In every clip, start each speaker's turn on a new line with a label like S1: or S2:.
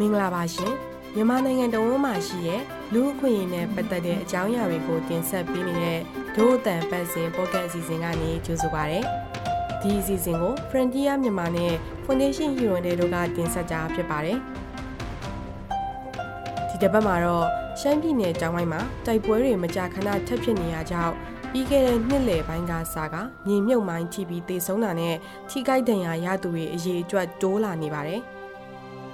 S1: မင်္ဂလာပါရှင်မြန်မာနိုင်ငံတော်ဝန်မှရှိတဲ့လူအခွင့်အရေးနဲ့ပတ်သက်တဲ့အကြောင်းအရာတွေကိုတင်ဆက်ပေးနေတဲ့ဒို့အတန်ပတ်စဉ်ပေါ့ကတ်အစီအစဉ်ကနေကြိုဆိုပါရစေဒီအစီအစဉ်ကို Frontier မြန်မာနဲ့ Foundation Hero တို့ကတင်ဆက်ကြဖြစ်ပါတယ်ဒီတစ်ပတ်မှာတော့ရှမ်းပြည်နယ်တောင်ပိုင်းမှာတိုက်ပွဲတွေမကြာခဏထပ်ဖြစ်နေရကြောင်းပြီးခဲ့တဲ့နှစ်လယ်ပိုင်းကစကမြေမြုပ်မိုင်းထိပြီးတေဆုံးတာနဲ့ထိခိုက်ဒဏ်ရာရသူတွေအရေးအတွက်တိုးလာနေပါတယ်။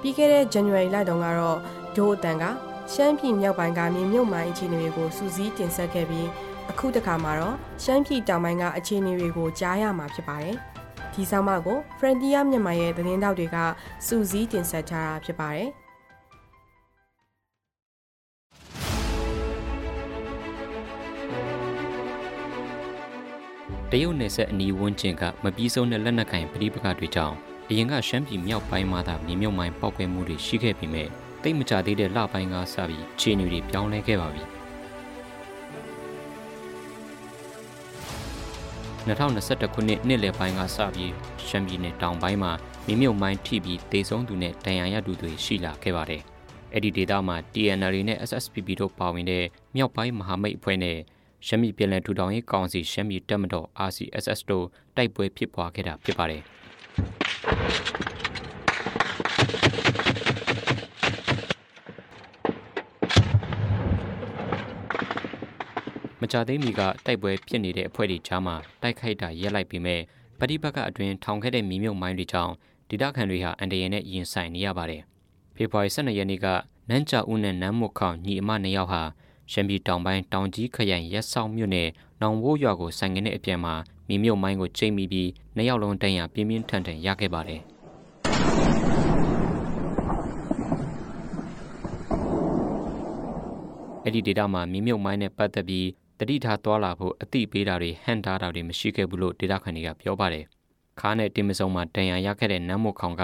S1: ပြီးခဲ့တဲ့ January လတုန်းကတော့ဒို့အတန်ကရှမ်းပြည်မြောက်ပိုင်းကမြေမြုပ်မိုင်းအခြေအနေတွေကိုစူးစီးတင်ဆက်ခဲ့ပြီးအခုတခါမှာတော့ရှမ်းပြည်တောင်ပိုင်းကအခြေအနေတွေကိုကြားရမှာဖြစ်ပါတယ်။ဒီဆောင်မကို Frontier မြန်မာရဲ့သတင်းတောက်တွေကစူးစီးတင်ဆက်ထားတာဖြစ်ပါတယ်။
S2: တရုတ်နယ်စပ်အနီးဝန်းကျင်ကမပြီးဆုံးတဲ့လက်နက်ကင်ပဋိပက္ခတွေကြောင့် အရင်ကရှမ်းပြည်မြောက်ပိုင်းမှာသာမြေမြုပ်မိုင်းပေါက်ကွဲမှုတွေရှိခဲ့ပေမဲ့တိတ်မကြသေးတဲ့လပိုင်းကစပြီးခြေနေတွေပြောင်းလဲခဲ့ပါပြီ2021ခုနှစ်နှစ်လယ်ပိုင်းကစပြီးရှမ်းပြည်နယ်တောင်ပိုင်းမှာမြေမြုပ်မိုင်းထိပြီးတေဆုံးသူနဲ့ဒဏ်ရာရသူတွေရှိလာခဲ့ပါတယ်။အဲ့ဒီဒေသမှာ TNL နဲ့ SSPP တို့ပါဝင်တဲ့မြောက်ပိုင်းမဟာမိတ်အဖွဲ့နဲ့ရှမ်းပြည်ပြည်နယ်ထူထောင်ရေးကောင်စီရှမ်းပြည်တပ်မတော် RCSS တို့တိုက်ပွဲဖြစ်ပွားခဲ့တာဖြစ်ပါတယ်။ မကြသေးမီကတိုက်ပွဲဖြစ်နေတဲ့အဖွဲ့တွေကြားမှာတိုက်ခိုက်တာရက်လိုက်ပေမဲ့ပဋိပက္ခအတွင်းထောင်ခဲ့တဲ့မိမြုပ်မိုင်းတွေကြောင့်ဒေသခံတွေဟာအန်တရယ်နဲ့ရင်ဆိုင်နေရပါတယ်။ဖေဖော်ဝါရီ12ရက်နေ့ကနန်းချဦးနဲ့နန်းမုတ်ခေါညီအမနှစ်ယောက်ဟာရှမ်းပြည်တောင်ပိုင်းတောင်ကြီးခရိုင်ရက်ဆောင်မြို့နယ် နောင်ဝိုးရွာကိုဆိုင်ငင်းတဲ့အပြန်မှာမိမြုပ်မိုင်းကိုချိန်မိပြီးနှစ်ယောက်လုံးတန်ရာပြင်းပြင်းထန်ထန်ရခဲ့ပါတယ်။အဲ့ဒီဒေတာမှာမိမြုပ်မိုင်းနဲ့ပတ်သက်ပြီးတတိထားသွားလာဖို့အတိပေးတာတွေဟန်ထားတာတွေမရှိခဲ့ဘူးလို့ဒေတာခန်တွေကပြောပါတယ်။ခါးနဲ့တင်မစုံမှာတန်ရာရခဲ့တဲ့နမ်းမုတ်ခေါင်က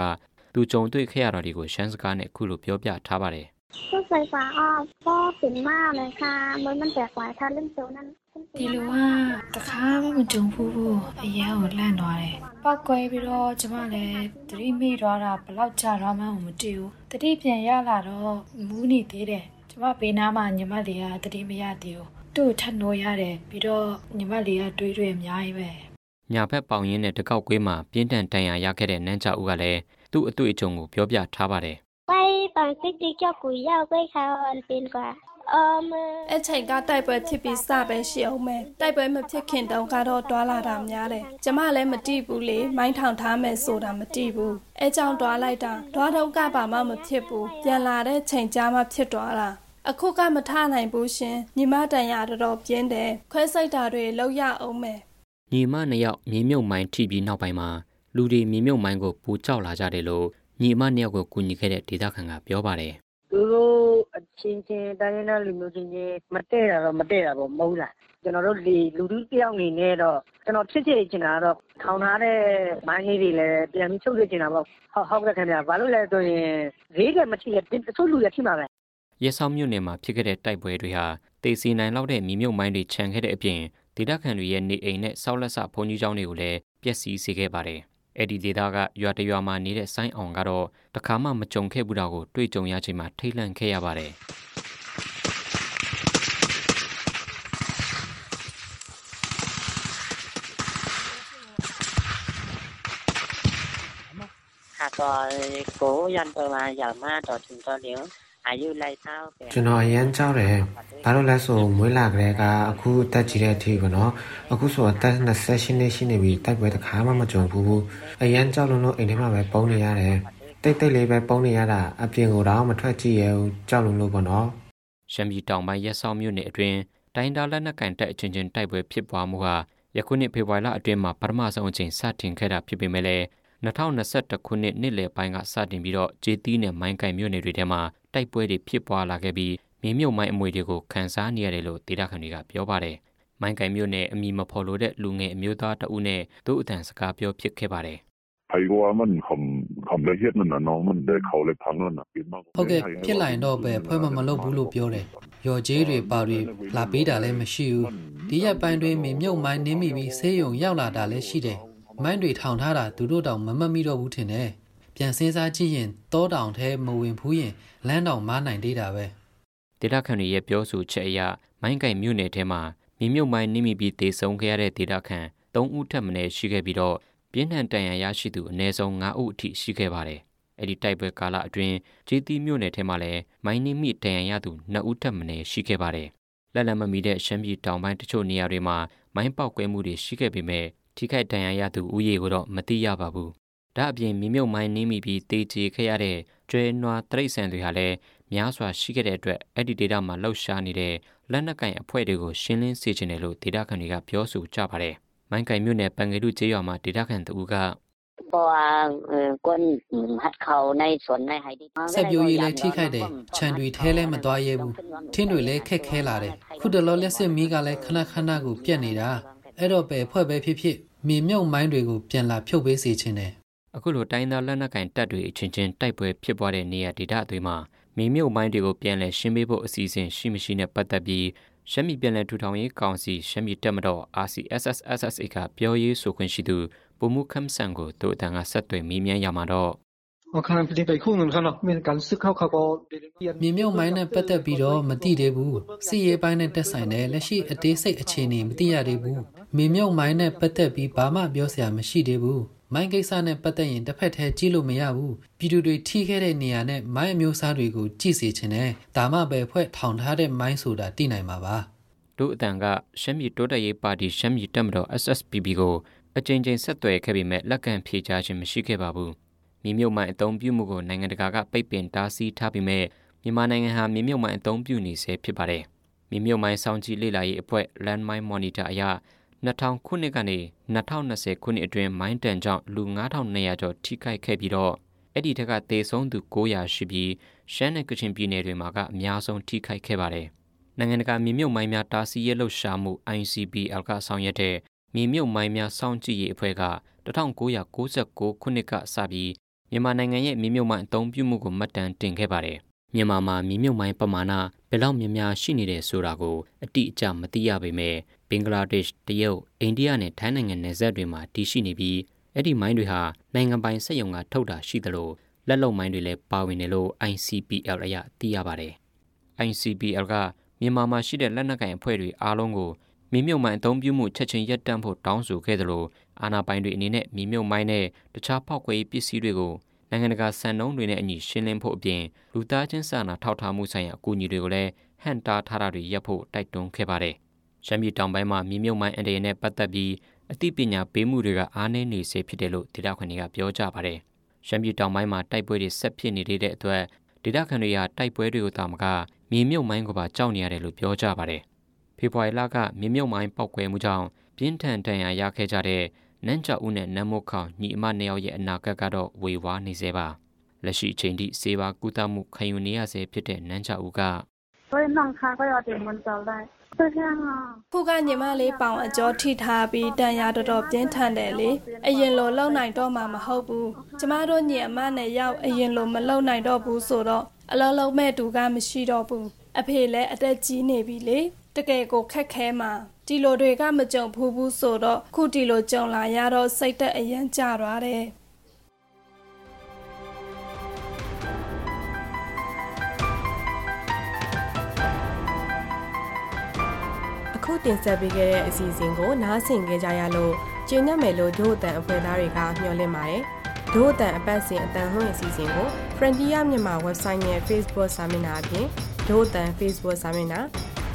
S2: သူကြုံတွေ့ခဲ့ရတာတွေကိုရှမ်းစကားနဲ့အခုလိုပြောပြထားပါတယ်
S3: พูดไฟฟ้าอ้อก็สินมากเลยค่ะมันมันแตกหลายท่าเล่นโซนั้น
S4: ဒီလိုကတခါမှမကြုံဘူးဘူးအရန်ကိုလန့်သွားတယ်ပောက်ကွဲပြီးတော့ကျမလည်းသတိမိသွားတာဘလောက်ကြာတော့မှမတည်ဘူးသတိပြန်ရလာတော့မူးနေသေးတယ်ကျမဘေးနားမှာညီမလေးကသတိမရသေးဘူးသူ့ထပ်နိုးရတယ်ပြီးတော့ညီမလေးကတွေးတွေအများကြီးပဲ
S2: ညာဘက်ပေါင်ရင်းနဲ့တကောက်ကွေးမှာပြင်းထန်တန်ရာရခဲ့တဲ့နန်းချဦးကလည်းသူ့အတွေ့အကြုံကိုပြောပြထားပါတယ်
S3: တန်စစ်တီကြောက်ကိုရောက်ပဲခါပင်ကွာ အမ
S1: အချိန်ကတိုက်ပွဲဖြစ်ပြီးစပဲရှိအောင်မယ်တိုက်ပွဲမဖြစ်ခင်တုန်းကတော့တွာလာတာများတယ်ကျမလည်းမတိဘူးလေမိုင်းထောင်ထားမယ်ဆိုတာမတိဘူးအဲကြောင့်တွာလိုက်တာတွာတော့ကပါမှမဖြစ်ဘူးပြန်လာတဲ့ချိန်ကြားမှဖြစ်သွားတာအခုကမထနိုင်ဘူးရှင်ညီမတန်ရတော်တော်ပြင်းတယ်ခွဲစိတ်တာတွေလောက်ရအောင်မယ်
S2: ညီမနှစ်ယောက်မြေမြုပ်မိုင်းထိပြီးနောက်ပိုင်းမှာလူတွေမြေမြုပ်မိုင်းကိုပူကြောက်လာကြတယ်လို့ညီမနှစ်ယောက်ကိုကူညီခဲ့တဲ့ဒေသခံကပြောပါတယ်။
S5: သူတို့အချင်းချင်းတိုင်းရင်းသားလူမျိုးချင်းချင်းမတည့်တာတော့မတည့်တာပေါ့မဟုတ်လား။ကျွန်တော်တို့လေလူထုတယောက်အနေနဲ့တော့ကျွန်တော်ဖြစ်ဖြစ်ချင်တာတော့ထောင်ထားတဲ့မိုင်းလေးတွေလည်းပြန်ပြီးချုပ်ရချင်တာပေါ့။ဟုတ်ဟုတ်ကဲ့ခင်ဗျာ။ဘာလို့လဲဆိုရင်ဈေးကမချိရတချို့လူရချိမှာပဲ။
S2: ရဲဆောင်မြို့နယ်မှာဖြစ်ခဲ့တဲ့တိုက်ပွဲတွေဟာတေစီနိုင်လောက်တဲ့မြေမြုပ်မိုင်းတွေခြံခဲ့တဲ့အပြင်ဒေသခံတွေရဲ့နေအိမ်နဲ့စောက်လက်ဆဘုံကြီးကျောင်းတွေကိုလည်းပျက်စီးစေခဲ့ပါတယ် အဲ့ဒီဒေသကရွာတရွာမှာနေတဲ့ဆိုင်းအောင်ကတော့တခါမှမကြုံခဲ့ဘူးတာကိုတွေ့ကြုံရချိန်မှာထိတ်လန့်ခဲ့ရပါတယ်
S5: ဟာတော့ကိုရန်ပေါ်မှာရမှာတော့တင်တော့လေအာယူလို က်သားပဲ
S6: ကျွန်တော်အရန်ကြောက်တယ်ဘာလို့လဲဆိုမွေးလာကလေးကအခုတက်ကြည့်တဲ့အထိပေါ့နော်အခုဆိုအသက်28နှစ်ရှိနေပြီတိုက်ပွဲတစ်ခါမှမကြုံဘူးအရန်ကြောက်လို့လို့အိမ်ထဲမှာပဲပုံနေရတယ်တိတ်တိတ်လေးပဲပုံနေရတာအပြင်ကိုတော့မထွက်ကြည့်ရဘူးကြောက်လို့လို့ပေါ့နော်
S2: ရှမ်းပြည်တောင်ပိုင်းရက်ဆောင်မြို့နယ်အတွင်းတိုင်းဒါလက်နက်ကန်တက်အချင်းချင်းတိုက်ပွဲဖြစ်ပွားမှုဟာယခုနှစ်ဖေဖော်ဝါရီလအတွင်းမှာပထမဆုံးအကြိမ်စတင်ခဲ့တာဖြစ်ပေမဲ့လည်း2021ခုနှစ်နှစ်လယ်ပိုင်းကစတင်ပြီးတော့ဂျေတီးနဲ့မိုင်းကိုင်မြို့နယ်တွေထဲမှာ တိုက်ပွဲတွေဖြစ်ပွားလာခဲ့ပြီးမြေမြုပ်မိုင်းအမွေတွေကိုခန်းစားနေရတယ်လို့ဒေတာခန်တွေကပြောပါတယ်။မိုင်းကင်မြို့နယ်အမည်မဖော်လိုတဲ့လူငယ်အမျိုးသားတအုပ်နဲ့သူ့အတန်စကားပြောဖြစ်ခဲ့ပါတယ်။
S7: ไอ้ว่ามันคำคำละเอียดนั่นนะน้องมันได้เขาเลยพังนั่นนะ
S8: เป็นมากโอเคဖြစ်လာရင်တော့ပဲဖွဲ့မမလုပ်ဘူးလို့ပြောတယ်ရော်ကျေးတွေပါတွေလာပေးတာလည်းမရှိဘူးဒီရက်ပိုင်းတွင်မြေမြုပ်မိုင်းနင်းမိပြီးဆေးရုံရောက်လာတာလည်းရှိတယ်မိုင်းတွေထောင်ထားတာသူတို့တောင်မမတ်မိတော့ဘူးထင်တယ် ပြန်စဉ်းစားကြည့်ရင်တောတောင်ထဲမဝင်ဘူးရင်လမ်းတောင်မားနိုင်သေးတာပဲ
S2: ဒေတာခန်တွေရဲ့ပြောဆိုချက်အရမိုင်းကင်မြို့နယ်ထဲမှာမြေမြုပ်မိုင်းနိမိပြီးတေဆုံးခဲ့ရတဲ့ဒေတာခန်၃ဦးထပ်မံရှိခဲ့ပြီးတော့ပြင်းထန်တန်ရာရရှိသူအနည်းဆုံး9ဦးအထိရှိခဲ့ပါတယ်။အဲ့ဒီတိုက်ပွဲကာလအတွင်းဂျေတီမြို့နယ်ထဲမှာလည်းမိုင်းနိမိတန်ရာရသူ2ဦးထပ်မံရှိခဲ့ပါတယ်။လက်လံမမီတဲ့ရှမ်းပြည်တောင်ပိုင်းတချို့နေရာတွေမှာမိုင်းပေါက်ကွဲမှုတွေရှိခဲ့ပေမဲ့ထိခိုက်ဒဏ်ရာရသူဦးရေကိုတော့မသိရပါဘူး။ ဒါအပြင်မြေမြုပ်မိုင်းနင်းမိပြီးတေချေခဲ့ရတဲ့ကျွဲနွားတရိတ်ဆန်တွေဟာလည်းများစွာရှိခဲ့တဲ့အတွက်အဲ့ဒီဒေတာမှာလှုပ်ရှားနေတဲ့လက်နက်ကင်အဖွဲ့တွေကိုရှင်းလင်းစေချင်တယ်လို့ဒေတာခန်တွေကပြောဆိုကြပါတယ်။မိုင်းကင်မြို့နယ်ပန်ကေတုကျေးရွာမှာဒေတာခန်တူက
S9: ပေါ်အကွန်ဟတ်ခေါနေစွန်နေဟိုင်ဒီ
S8: ဆက်ပြိုရေးလဲထိခိုက်တယ်ခြံတွေထဲလဲမသွားရဲဘူးထင်းတွေလဲခက်ခဲလာတယ်ခုတလောလက်စစ်မီးကလဲခဏခဏကိုပြက်နေတာအဲ့တော့ပဲဖွဲ့ပဲဖြစ်ဖြစ်မြေမြုပ်မိုင်းတွေကိုပြန်လာဖြုတ်ပေးစေချင်တယ်
S2: အခုလိုတိုင်းသားလက်နက်ကင်တပ်တွေအချင်းချင်းတိုက်ပွဲဖြစ်ပွားတဲ့နေရာဒေသအသွေးမှာမြေမြုပ်မိုင်းတွေကိုပြန်လည်ရှင်းပေးဖို့အစီအစဉ်ရှိမရှိနဲ့ပတ်သက်ပြီးရှမ်းပြည်ပြည်နယ်ထူထောင်ရေးကောင်စီရှမ်းပြည်တပ်မတော် RCSS/SSA ကပြောရေးဆိုခွင့်ရှိသူပုံမှုခမ်ဆန်ကိုတို့အတန်ကဆက်သွယ်မေးမြန်းရမှာတော့
S10: 我看不定被控能看到没敢思考考过
S8: မြေမြုပ်မိုင်းနဲ့ပတ်သက်ပြီးတော့မသိသေးဘူးစီရေးပိုင်းနဲ့တက်ဆိုင်တဲ့လက်ရှိအသေးစိတ်အခြေအနေမသိရသေးဘူးမြေမြုပ်မိုင်းနဲ့ပတ်သက်ပြီးဘာမှပြောစရာမရှိသေးဘူး မိုင်းကိစ္စနဲ့ပတ်သက်ရင်တစ်ဖက်တည်းကြည့်လို့မရဘူးပြည်သူတွေထိခဲ့တဲ့နေရာနဲ့မိုင်းအမျိုးအစားတွေကိုကြည့်စေချင်တယ်ဒါမှပဲဖွဲ့ထောင်ထားတဲ့မိုင်းဆိုတာသိနိုင်မှာပါ
S2: တို့အတန်ကရှမ်းပြည်တိုးတက်ရေးပါတီရှမ်းပြည်တပ်မတော် SSPB ကိုအကြိမ်ကြိမ်ဆက်သွယ်ခဲ့ပေမဲ့လက်ခံဖြေကြားခြင်းမရှိခဲ့ပါဘူးမြေမြုပ်မိုင်းအုံပြုမှုကိုနိုင်ငံတကာကပိတ်ပင်တားဆီးထားပေမဲ့မြန်မာနိုင်ငံဟာမြေမြုပ်မိုင်းအုံပြုနေဆဲဖြစ်ပါတယ်မြေမြုပ်မိုင်းစောင့်ကြည့်လေ့လာရေးအဖွဲ့ Landmine Monitor အရ 2000ခုနှစ်ကနေ2020ခုနှစ်အတွင်းမိုင်းတန်ကြောင့်လူ9200ကျော်ထိခိုက်ခဲ့ပြီးတော့အဲ့ဒီထက်ကသေဆုံးသူ900ရှိပြီးရှမ်းနဲ့ကချင်ပြည်နယ်တွေမှာကအများဆုံးထိခိုက်ခဲ့ပါတယ်။နိုင်ငံတကာမြေမြုပ်မိုင်းများတားဆီးရလှုပ်ရှားမှု ICBL ကဆောင်ရွက်တဲ့မြေမြုပ်မိုင်းများစောင့်ကြည့်ရေးအဖွဲ့က1996ခုနှစ်ကစပြီးမြန်မာနိုင်ငံရဲ့မြေမြုပ်မိုင်းအသုံးပြုမှုကိုမှတ်တမ်းတင်ခဲ့ပါတယ်။မြန်မာမှာမြေမြုပ်မိုင်းပမာဏဘယ်လောက်များများရှိနေတယ်ဆိုတာကိုအတိအကျမသိရပေမဲ့ ဘင်္ဂလားဒေ့ရှ်တရုတ်အိန္ဒိယနဲ့ထိုင်းနိုင်ငံနယ်စပ်တွေမှာတည်ရှိနေပြီးအဲ့ဒီမိုင်းတွေဟာနိုင်ငံပိုင်စက်ရုံကထုတ်တာရှိသလိုလက်လုံမိုင်းတွေလည်းပါဝင်တယ်လို့ ICPL အရသိရပါတယ်။ ICPL ကမြန်မာမှာရှိတဲ့လက်နက်ကိုင်အဖွဲ့တွေအားလုံးကိုမြေမြုပ်မိုင်းအသုံးပြုမှုချက်ချင်းရပ်တန့်ဖို့တောင်းဆိုခဲ့သလိုအာဏာပိုင်တွေအနေနဲ့မြေမြုပ်မိုင်းနဲ့တခြားဖောက်ခွဲရေးပစ္စည်းတွေကိုနိုင်ငံတကာစံနှုန်းတွေနဲ့အညီရှင်းလင်းဖို့အပြင်လူသားချင်းစာနာထောက်ထားမှုဆိုင်ရာအကူအညီတွေကိုလည်းဟန်တာထားတာတွေရပ်ဖို့တိုက်တွန်းခဲ့ပါတယ်။ ရှမ်းပြည်တောင်ပိုင်းမှာမြေမြုပ်မိုင်းအန္တရာယ်နဲ့ပတ်သက်ပြီးအသိပညာပေးမှုတွေကအားနည်းနေစေဖြစ်တယ်လို့ဒေသခံတွေကပြောကြပါတယ်။ရှမ်းပြည်တောင်ပိုင်းမှာတိုက်ပွဲတွေဆက်ဖြစ်နေတဲ့အတွက်ဒေသခံတွေဟာတိုက်ပွဲတွေကိုတာမကမြေမြုပ်မိုင်းကိုပါကြောက်နေရတယ်လို့ပြောကြပါတယ်။ဖေဖော်ဝါရီလကမြေမြုပ်မိုင်းပောက်ကွဲမှုကြောင့်ပြင်းထန်ဒဏ်ရာရခဲ့ကြတဲ့နန်းချောက်ဦးနဲ့နမ်မုတ်ခေါင်ညီအမနှစ်ယောက်ရဲ့အနာဂတ်ကတော့ဝေဝါးနေစေပါ။လက်ရှိအချိန်ထိစေပါကုသမှုခံယူနေရဆဲဖြစ်တဲ့နန်းချောက်ဦးက
S3: ဆိုရင်နှောင်ခါကတော့တင်
S11: ဝန်တော်လိုက်
S12: ခုကညီမလေးပေါင်အကျော်ထိထားပြီးတန်ရာတော်တော်ပြင်းထန်တယ်လေအရင်လိုလုံနိုင်တော့မှမဟုတ်ဘူးကျမတို့ညီအမနဲ့ရောက်အရင်လိုမလုံနိုင်တော့ဘူးဆိုတော့အလုံးလုံးမဲ့တူကမရှိတော့ဘူးအဖေလည်းအသက်ကြီးနေပြီလေတကယ်ကိုခက်ခဲမှာဒီလိုတွေကမကြုံဘူးဘူးဆိုတော့ခုဒီလိုကြုံလာရတော့စိတ်သက်အယံကြသွားတယ်
S1: တင်ဆက်ပေးခဲ့တဲ့အစီအစဉ်ကိုနားဆင်ကြကြရလို့ကျေနပ်မယ်လို့ဒို့အတန်အဖွဲ့သားတွေကမျှော်လင့်ပါတယ်။ဒို့အတန်အပတ်စဉ်အတန်လှည့်အစီအစဉ်ကို Frontier မြန်မာ website နဲ့ Facebook စာမျက်နှာအပြင်ဒို့အတန် Facebook စာမျက်နှာ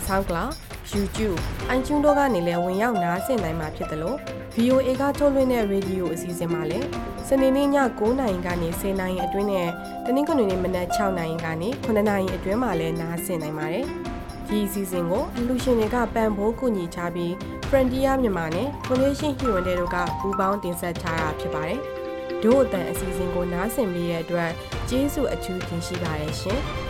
S1: SoundCloud YouTube iTunes တို့ကနေလည်းဝင်ရောက်နားဆင်နိုင်မှာဖြစ်တယ်လို့ VOA ကထုတ်လွှင့်တဲ့ရေဒီယိုအစီအစဉ်မှာလည်းစနေနေ့ည9:00နာရီကနေ10:00နာရီအတွင်းနဲ့တနင်္ဂနွေနေ့မနက်6:00နာရီကနေ9:00နာရီအတွင်းမှာလည်းနားဆင်နိုင်ပါတယ်။ ဒီအစီအစဉ်ကိုအလူရှင်တွေကပံ့ပိုးကူညီချပြီး Frontier မြန်မာနဲ့ Foundation Human တို့ကပူးပေါင်းတင်ဆက်ထားတာဖြစ်ပါတယ်။ဒို့အတန်အစီအစဉ်ကိုနားဆင်ပြီးတဲ့အတွက်ကျေးဇူးအထူးတင်ရှိပါတယ်ရှင်။